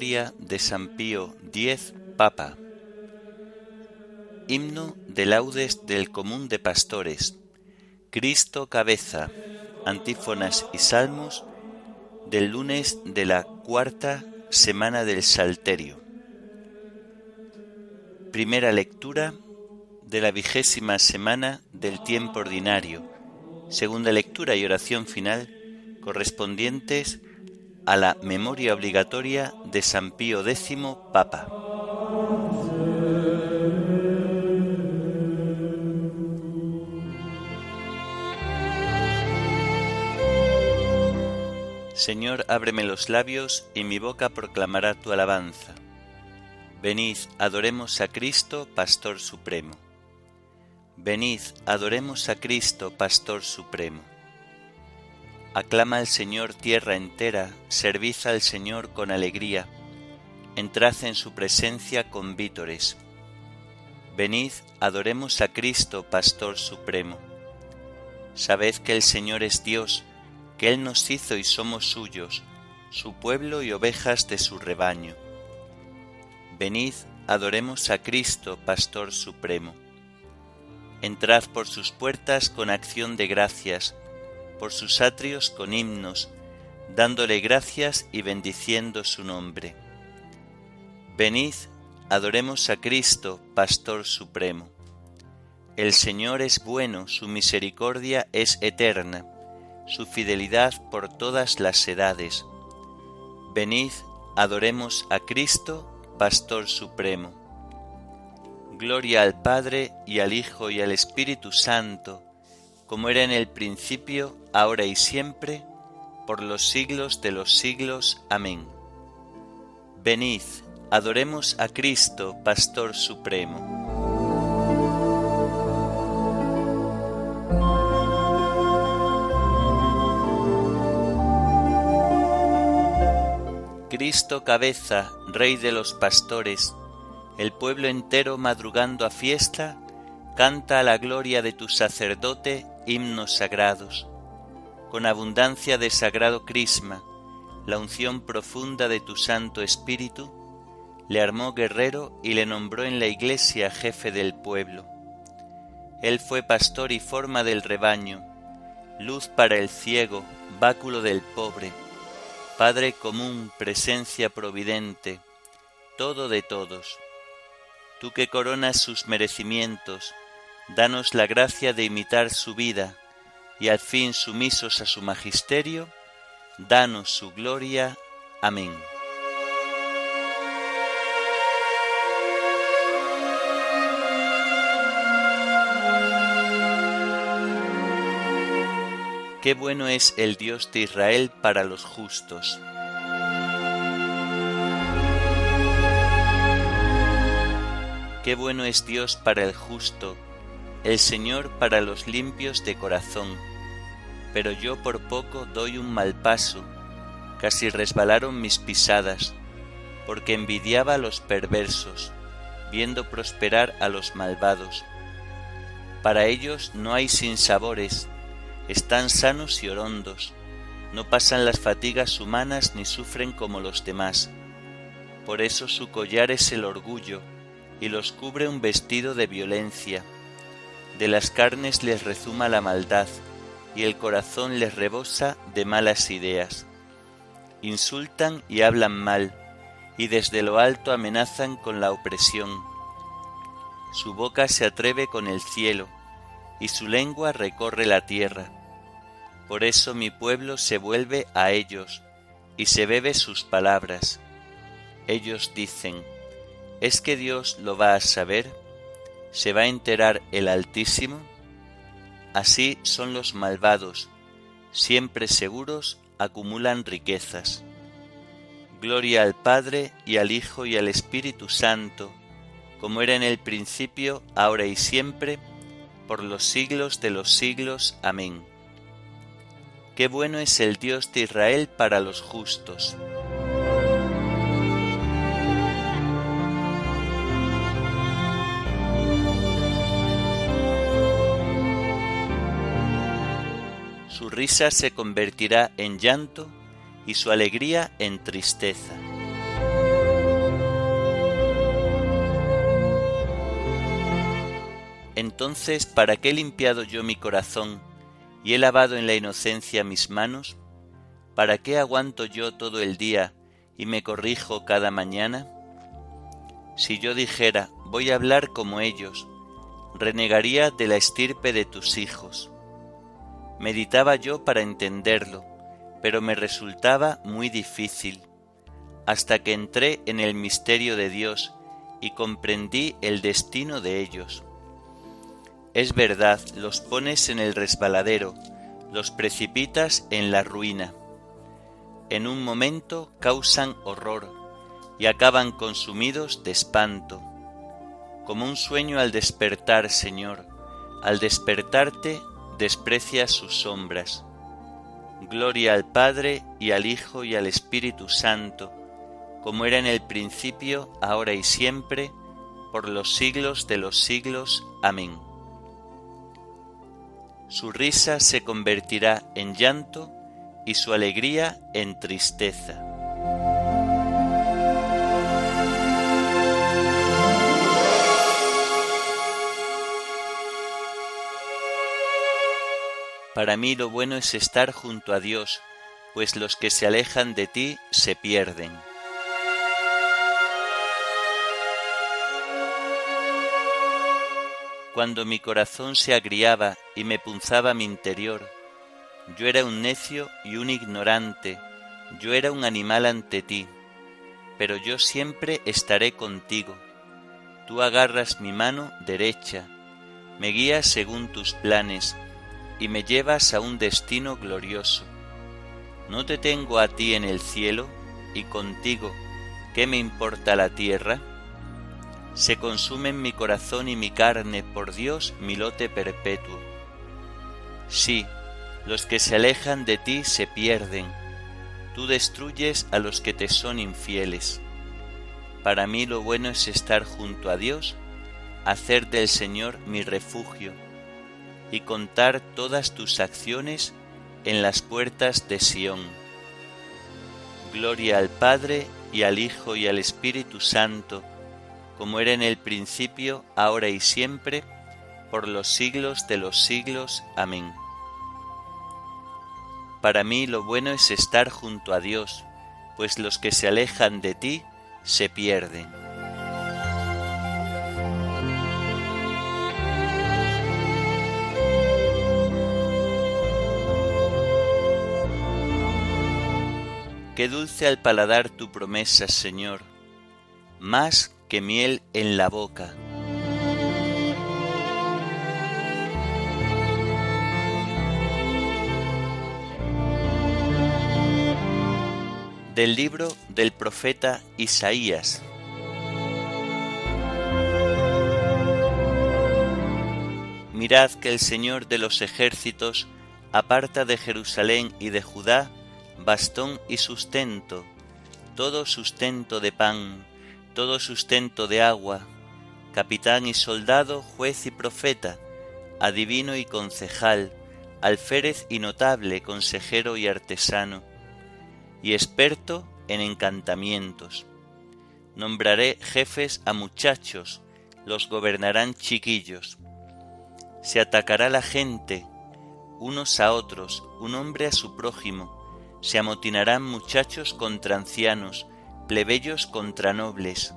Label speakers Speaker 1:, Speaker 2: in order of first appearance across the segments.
Speaker 1: de San Pío X, Papa. Himno de laudes del común de pastores. Cristo cabeza. Antífonas y salmos del lunes de la cuarta semana del Salterio. Primera lectura de la vigésima semana del tiempo ordinario. Segunda lectura y oración final correspondientes a la memoria obligatoria de San Pío X, Papa. Señor, ábreme los labios y mi boca proclamará tu alabanza. Venid, adoremos a Cristo, Pastor Supremo. Venid, adoremos a Cristo, Pastor Supremo. Aclama al Señor tierra entera, servid al Señor con alegría, entrad en su presencia con vítores. Venid, adoremos a Cristo, Pastor Supremo. Sabed que el Señor es Dios, que Él nos hizo y somos suyos, su pueblo y ovejas de su rebaño. Venid, adoremos a Cristo, Pastor Supremo. Entrad por sus puertas con acción de gracias, por sus atrios con himnos, dándole gracias y bendiciendo su nombre. Venid, adoremos a Cristo, Pastor Supremo. El Señor es bueno, su misericordia es eterna, su fidelidad por todas las edades. Venid, adoremos a Cristo, Pastor Supremo. Gloria al Padre y al Hijo y al Espíritu Santo, como era en el principio, ahora y siempre, por los siglos de los siglos. Amén. Venid, adoremos a Cristo, Pastor Supremo. Cristo cabeza, Rey de los pastores, el pueblo entero madrugando a fiesta, canta a la gloria de tu sacerdote himnos sagrados, con abundancia de sagrado crisma, la unción profunda de tu Santo Espíritu, le armó guerrero y le nombró en la iglesia jefe del pueblo. Él fue pastor y forma del rebaño, luz para el ciego, báculo del pobre, Padre común, presencia providente, todo de todos. Tú que coronas sus merecimientos, danos la gracia de imitar su vida y al fin sumisos a su magisterio, danos su gloria. Amén. Qué bueno es el Dios de Israel para los justos. Qué bueno es Dios para el justo el Señor para los limpios de corazón. Pero yo por poco doy un mal paso, casi resbalaron mis pisadas, porque envidiaba a los perversos, viendo prosperar a los malvados. Para ellos no hay sinsabores, están sanos y orondos, no pasan las fatigas humanas ni sufren como los demás. Por eso su collar es el orgullo, y los cubre un vestido de violencia de las carnes les rezuma la maldad, y el corazón les rebosa de malas ideas. Insultan y hablan mal, y desde lo alto amenazan con la opresión. Su boca se atreve con el cielo, y su lengua recorre la tierra. Por eso mi pueblo se vuelve a ellos, y se bebe sus palabras. Ellos dicen, ¿es que Dios lo va a saber? ¿Se va a enterar el Altísimo? Así son los malvados, siempre seguros acumulan riquezas. Gloria al Padre y al Hijo y al Espíritu Santo, como era en el principio, ahora y siempre, por los siglos de los siglos. Amén. Qué bueno es el Dios de Israel para los justos. Risa se convertirá en llanto y su alegría en tristeza. Entonces, ¿para qué he limpiado yo mi corazón y he lavado en la inocencia mis manos? ¿Para qué aguanto yo todo el día y me corrijo cada mañana? Si yo dijera, voy a hablar como ellos, renegaría de la estirpe de tus hijos. Meditaba yo para entenderlo, pero me resultaba muy difícil, hasta que entré en el misterio de Dios y comprendí el destino de ellos. Es verdad, los pones en el resbaladero, los precipitas en la ruina. En un momento causan horror y acaban consumidos de espanto. Como un sueño al despertar, Señor, al despertarte desprecias sus sombras. Gloria al Padre y al Hijo y al Espíritu Santo, como era en el principio, ahora y siempre, por los siglos de los siglos. Amén su risa se convertirá en llanto y su alegría en tristeza. Para mí lo bueno es estar junto a Dios, pues los que se alejan de ti se pierden. Cuando mi corazón se agriaba y me punzaba mi interior, yo era un necio y un ignorante, yo era un animal ante ti, pero yo siempre estaré contigo. Tú agarras mi mano derecha, me guías según tus planes y me llevas a un destino glorioso. ¿No te tengo a ti en el cielo y contigo qué me importa la tierra? se consumen mi corazón y mi carne, por Dios mi lote perpetuo. Sí, los que se alejan de ti se pierden, tú destruyes a los que te son infieles. Para mí lo bueno es estar junto a Dios, hacer del Señor mi refugio y contar todas tus acciones en las puertas de Sión. Gloria al Padre y al Hijo y al Espíritu Santo, como era en el principio, ahora y siempre, por los siglos de los siglos. Amén. Para mí lo bueno es estar junto a Dios, pues los que se alejan de ti se pierden. Qué dulce al paladar tu promesa, Señor, más que miel en la boca. Del libro del profeta Isaías. Mirad que el Señor de los ejércitos aparta de Jerusalén y de Judá bastón y sustento, todo sustento de pan, todo sustento de agua, capitán y soldado, juez y profeta, adivino y concejal, alférez y notable, consejero y artesano, y experto en encantamientos. Nombraré jefes a muchachos, los gobernarán chiquillos. Se atacará la gente, unos a otros, un hombre a su prójimo, se amotinarán muchachos contra ancianos, plebeyos contra nobles.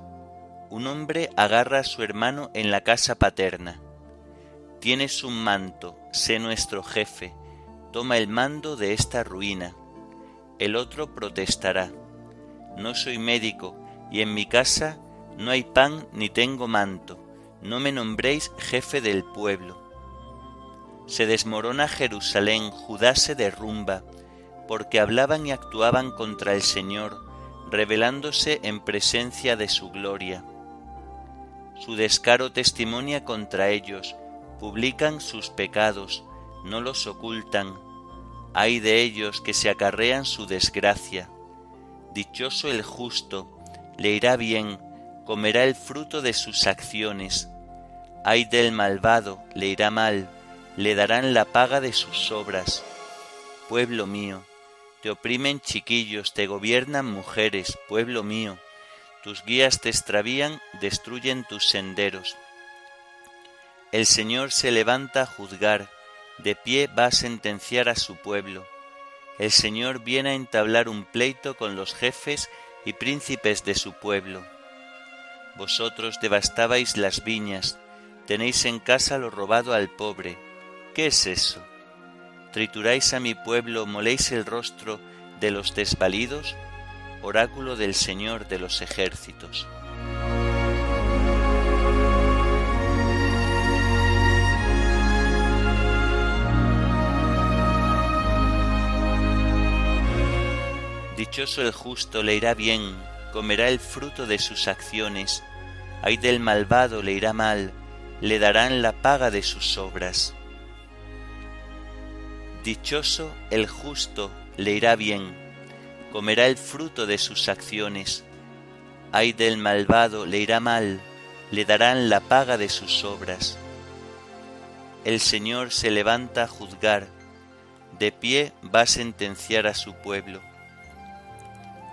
Speaker 1: Un hombre agarra a su hermano en la casa paterna. Tienes un manto, sé nuestro jefe, toma el mando de esta ruina. El otro protestará. No soy médico y en mi casa no hay pan ni tengo manto. No me nombréis jefe del pueblo. Se desmorona Jerusalén, Judá se derrumba, porque hablaban y actuaban contra el Señor, revelándose en presencia de su gloria. Su descaro testimonia contra ellos, publican sus pecados, no los ocultan. Hay de ellos que se acarrean su desgracia. Dichoso el justo, le irá bien, comerá el fruto de sus acciones. Ay del malvado, le irá mal, le darán la paga de sus obras. pueblo mío. Te oprimen chiquillos, te gobiernan mujeres, pueblo mío. Tus guías te extravían, destruyen tus senderos. El Señor se levanta a juzgar, de pie va a sentenciar a su pueblo. El Señor viene a entablar un pleito con los jefes y príncipes de su pueblo. Vosotros devastabais las viñas, tenéis en casa lo robado al pobre. ¿Qué es eso? ¿Trituráis a mi pueblo, moléis el rostro de los desvalidos? Oráculo del Señor de los ejércitos. Dichoso el justo, le irá bien, comerá el fruto de sus acciones. Ay del malvado, le irá mal, le darán la paga de sus obras. Dichoso el justo, le irá bien, comerá el fruto de sus acciones. Ay del malvado, le irá mal, le darán la paga de sus obras. El Señor se levanta a juzgar, de pie va a sentenciar a su pueblo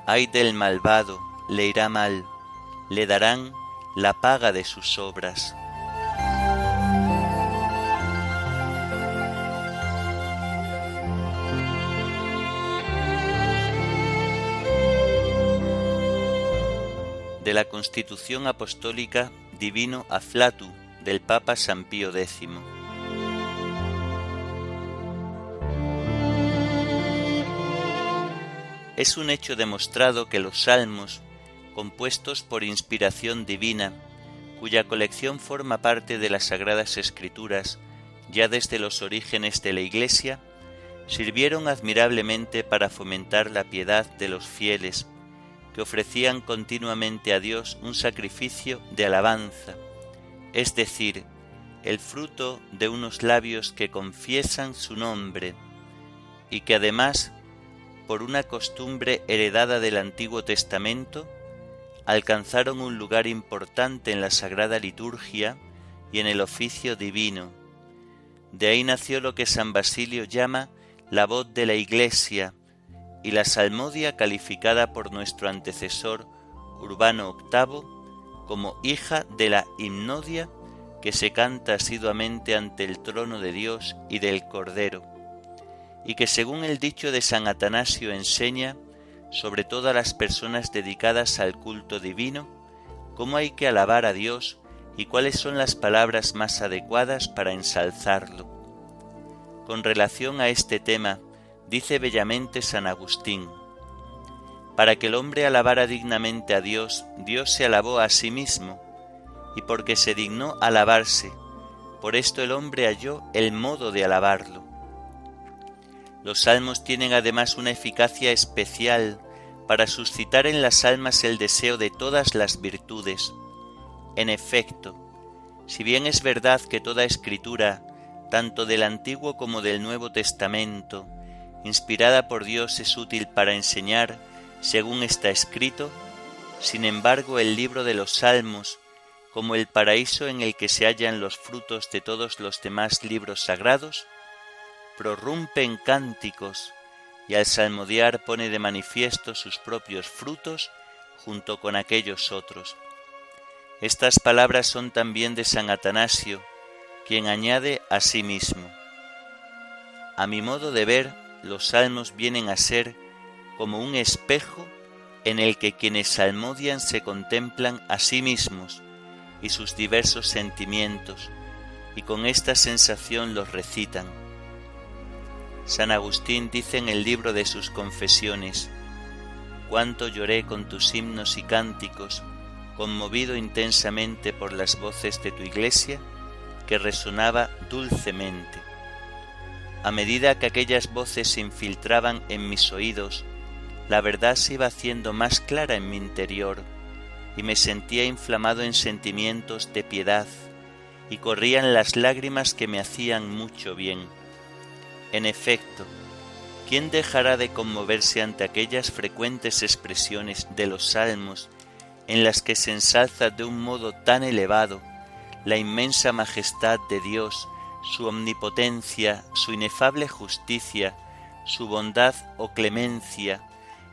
Speaker 1: Ay del malvado, le irá mal, le darán la paga de sus obras. De la Constitución Apostólica Divino Aflatu del Papa San Pío X. Es un hecho demostrado que los salmos, compuestos por inspiración divina, cuya colección forma parte de las Sagradas Escrituras ya desde los orígenes de la Iglesia, sirvieron admirablemente para fomentar la piedad de los fieles, que ofrecían continuamente a Dios un sacrificio de alabanza, es decir, el fruto de unos labios que confiesan su nombre, y que además por una costumbre heredada del Antiguo Testamento, alcanzaron un lugar importante en la Sagrada Liturgia y en el oficio divino. De ahí nació lo que San Basilio llama la voz de la Iglesia y la salmodia calificada por nuestro antecesor Urbano VIII como hija de la himnodia que se canta asiduamente ante el trono de Dios y del Cordero y que según el dicho de San Atanasio enseña, sobre todas las personas dedicadas al culto divino, cómo hay que alabar a Dios y cuáles son las palabras más adecuadas para ensalzarlo. Con relación a este tema, dice bellamente San Agustín, para que el hombre alabara dignamente a Dios, Dios se alabó a sí mismo, y porque se dignó alabarse, por esto el hombre halló el modo de alabarlo. Los salmos tienen además una eficacia especial para suscitar en las almas el deseo de todas las virtudes. En efecto, si bien es verdad que toda escritura, tanto del Antiguo como del Nuevo Testamento, inspirada por Dios es útil para enseñar según está escrito, sin embargo el libro de los Salmos, como el paraíso en el que se hallan los frutos de todos los demás libros sagrados, prorrumpe en cánticos y al salmodiar pone de manifiesto sus propios frutos junto con aquellos otros. Estas palabras son también de San Atanasio, quien añade a sí mismo, A mi modo de ver, los salmos vienen a ser como un espejo en el que quienes salmodian se contemplan a sí mismos y sus diversos sentimientos, y con esta sensación los recitan San Agustín dice en el libro de sus confesiones, Cuánto lloré con tus himnos y cánticos, conmovido intensamente por las voces de tu iglesia, que resonaba dulcemente. A medida que aquellas voces se infiltraban en mis oídos, la verdad se iba haciendo más clara en mi interior, y me sentía inflamado en sentimientos de piedad, y corrían las lágrimas que me hacían mucho bien. En efecto, ¿quién dejará de conmoverse ante aquellas frecuentes expresiones de los salmos en las que se ensalza de un modo tan elevado la inmensa majestad de Dios, su omnipotencia, su inefable justicia, su bondad o clemencia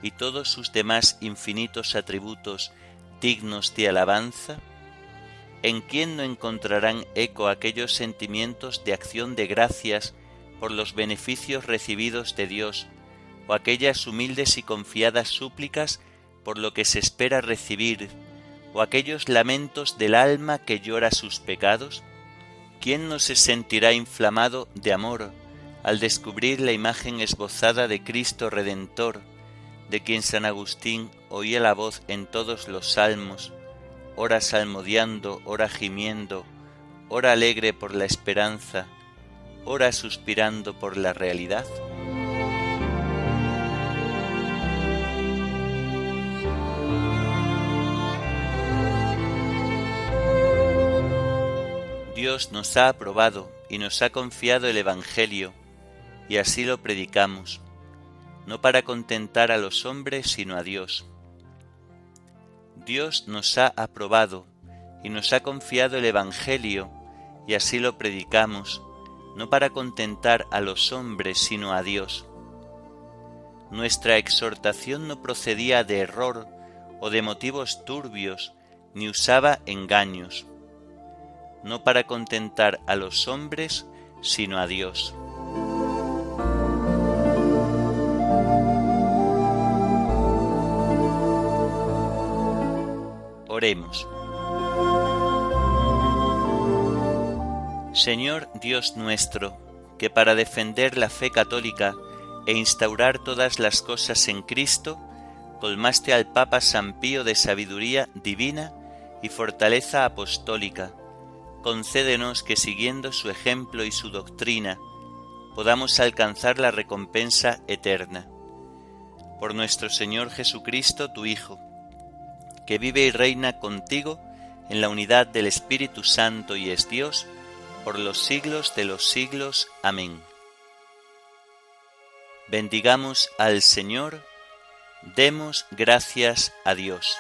Speaker 1: y todos sus demás infinitos atributos dignos de alabanza? ¿En quién no encontrarán eco aquellos sentimientos de acción de gracias por los beneficios recibidos de Dios, o aquellas humildes y confiadas súplicas por lo que se espera recibir, o aquellos lamentos del alma que llora sus pecados? ¿Quién no se sentirá inflamado de amor al descubrir la imagen esbozada de Cristo Redentor, de quien San Agustín oía la voz en todos los salmos, ora salmodiando, ora gimiendo, ora alegre por la esperanza, ora suspirando por la realidad? Dios nos ha aprobado y nos ha confiado el Evangelio, y así lo predicamos, no para contentar a los hombres, sino a Dios. Dios nos ha aprobado y nos ha confiado el Evangelio, y así lo predicamos, no para contentar a los hombres, sino a Dios. Nuestra exhortación no procedía de error o de motivos turbios, ni usaba engaños no para contentar a los hombres, sino a Dios. Oremos. Señor Dios nuestro, que para defender la fe católica e instaurar todas las cosas en Cristo, colmaste al Papa San Pío de sabiduría divina y fortaleza apostólica concédenos que siguiendo su ejemplo y su doctrina podamos alcanzar la recompensa eterna. Por nuestro Señor Jesucristo, tu Hijo, que vive y reina contigo en la unidad del Espíritu Santo y es Dios, por los siglos de los siglos. Amén. Bendigamos al Señor, demos gracias a Dios.